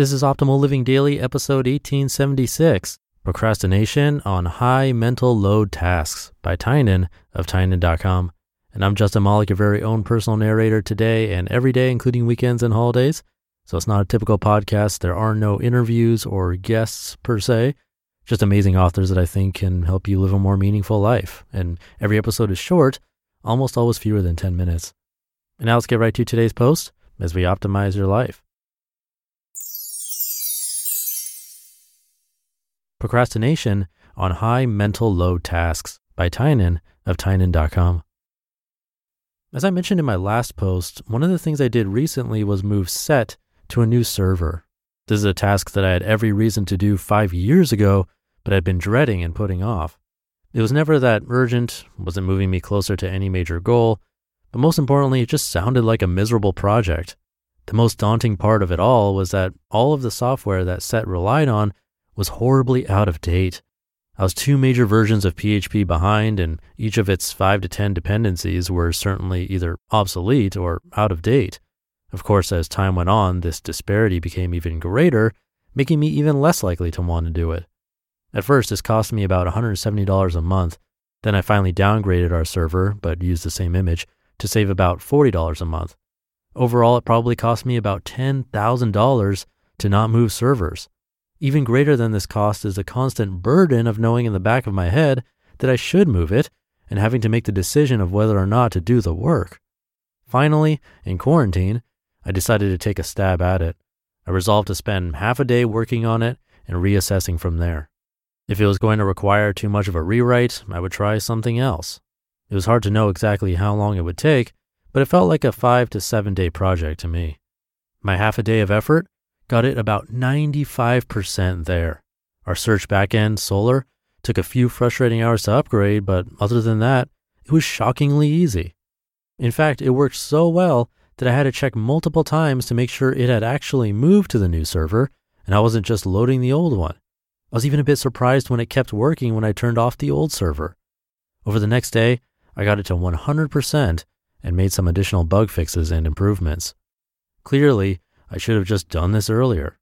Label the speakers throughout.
Speaker 1: This is Optimal Living Daily, episode 1876 Procrastination on High Mental Load Tasks by Tynan of Tynan.com. And I'm Justin Malik, your very own personal narrator today and every day, including weekends and holidays. So it's not a typical podcast. There are no interviews or guests per se, just amazing authors that I think can help you live a more meaningful life. And every episode is short, almost always fewer than 10 minutes. And now let's get right to today's post as we optimize your life. Procrastination on High Mental Load Tasks by Tynan of Tynan.com. As I mentioned in my last post, one of the things I did recently was move Set to a new server. This is a task that I had every reason to do five years ago, but had been dreading and putting off. It was never that urgent, wasn't moving me closer to any major goal, but most importantly, it just sounded like a miserable project. The most daunting part of it all was that all of the software that Set relied on was horribly out of date. I was two major versions of PHP behind, and each of its 5 to 10 dependencies were certainly either obsolete or out of date. Of course, as time went on, this disparity became even greater, making me even less likely to want to do it. At first, this cost me about $170 a month. Then I finally downgraded our server, but used the same image, to save about $40 a month. Overall, it probably cost me about $10,000 to not move servers. Even greater than this cost is the constant burden of knowing in the back of my head that I should move it and having to make the decision of whether or not to do the work. Finally, in quarantine, I decided to take a stab at it. I resolved to spend half a day working on it and reassessing from there. If it was going to require too much of a rewrite, I would try something else. It was hard to know exactly how long it would take, but it felt like a five to seven day project to me. My half a day of effort got it about 95% there. Our search backend, Solr, took a few frustrating hours to upgrade, but other than that, it was shockingly easy. In fact, it worked so well that I had to check multiple times to make sure it had actually moved to the new server and I wasn't just loading the old one. I was even a bit surprised when it kept working when I turned off the old server. Over the next day, I got it to 100% and made some additional bug fixes and improvements. Clearly, I should have just done this earlier.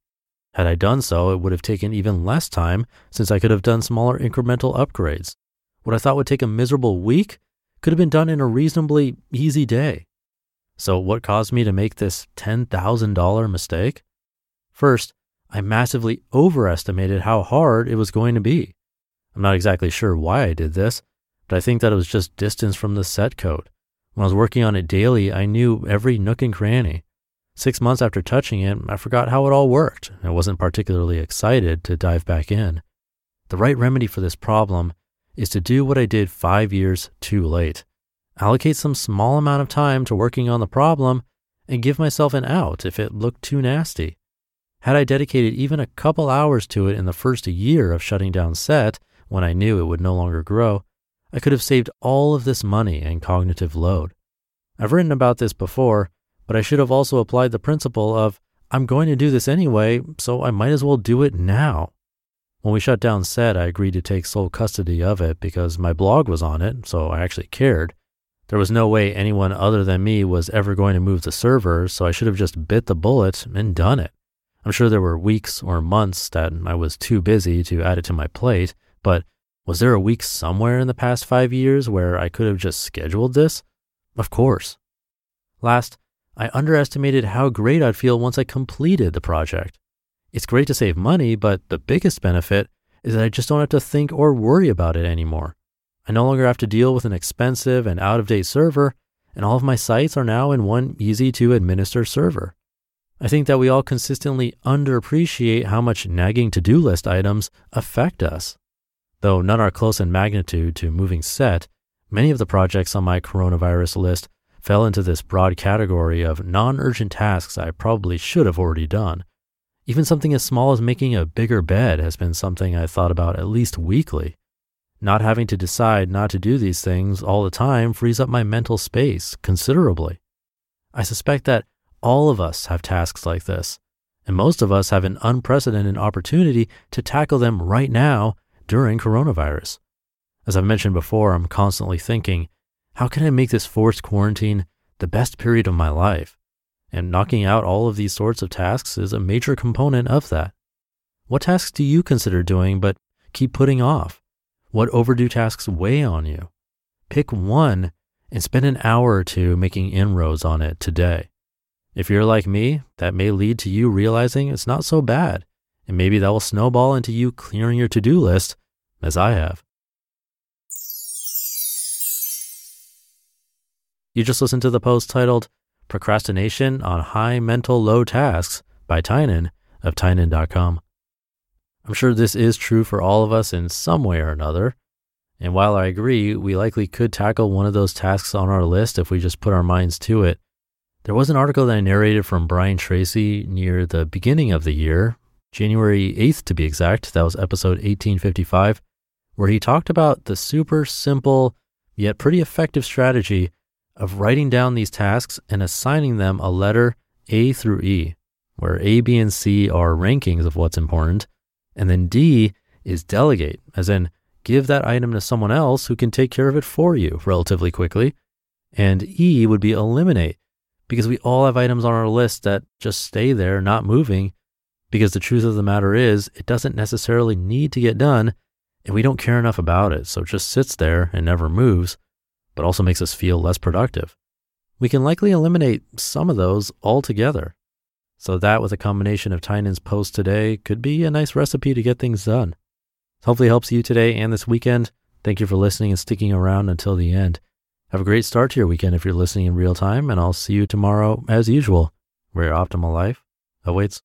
Speaker 1: Had I done so, it would have taken even less time since I could have done smaller incremental upgrades. What I thought would take a miserable week could have been done in a reasonably easy day. So, what caused me to make this $10,000 mistake? First, I massively overestimated how hard it was going to be. I'm not exactly sure why I did this, but I think that it was just distance from the set code. When I was working on it daily, I knew every nook and cranny. Six months after touching it, I forgot how it all worked and wasn't particularly excited to dive back in. The right remedy for this problem is to do what I did five years too late. Allocate some small amount of time to working on the problem and give myself an out if it looked too nasty. Had I dedicated even a couple hours to it in the first year of shutting down Set, when I knew it would no longer grow, I could have saved all of this money and cognitive load. I've written about this before, but I should have also applied the principle of I'm going to do this anyway, so I might as well do it now. When we shut down Set, I agreed to take sole custody of it because my blog was on it, so I actually cared. There was no way anyone other than me was ever going to move the server, so I should have just bit the bullet and done it. I'm sure there were weeks or months that I was too busy to add it to my plate, but was there a week somewhere in the past five years where I could have just scheduled this? Of course. Last, I underestimated how great I'd feel once I completed the project. It's great to save money, but the biggest benefit is that I just don't have to think or worry about it anymore. I no longer have to deal with an expensive and out of date server, and all of my sites are now in one easy to administer server. I think that we all consistently underappreciate how much nagging to do list items affect us. Though none are close in magnitude to moving set, many of the projects on my coronavirus list fell into this broad category of non urgent tasks I probably should have already done. Even something as small as making a bigger bed has been something I thought about at least weekly. Not having to decide not to do these things all the time frees up my mental space considerably. I suspect that all of us have tasks like this, and most of us have an unprecedented opportunity to tackle them right now during coronavirus. As I've mentioned before, I'm constantly thinking, how can I make this forced quarantine the best period of my life? And knocking out all of these sorts of tasks is a major component of that. What tasks do you consider doing but keep putting off? What overdue tasks weigh on you? Pick one and spend an hour or two making inroads on it today. If you're like me, that may lead to you realizing it's not so bad, and maybe that will snowball into you clearing your to do list, as I have. You just listened to the post titled Procrastination on High Mental Low Tasks by Tynan of Tynan.com. I'm sure this is true for all of us in some way or another. And while I agree, we likely could tackle one of those tasks on our list if we just put our minds to it. There was an article that I narrated from Brian Tracy near the beginning of the year, January 8th to be exact. That was episode 1855, where he talked about the super simple yet pretty effective strategy of writing down these tasks and assigning them a letter A through E, where A, B, and C are rankings of what's important, and then D is delegate, as in give that item to someone else who can take care of it for you relatively quickly. And E would be eliminate, because we all have items on our list that just stay there, not moving, because the truth of the matter is, it doesn't necessarily need to get done, and we don't care enough about it, so it just sits there and never moves, but also makes us feel less productive. We can likely eliminate some of those altogether. So, that with a combination of Tynan's post today could be a nice recipe to get things done. Hopefully, helps you today and this weekend. Thank you for listening and sticking around until the end. Have a great start to your weekend if you're listening in real time, and I'll see you tomorrow as usual, where your optimal life awaits.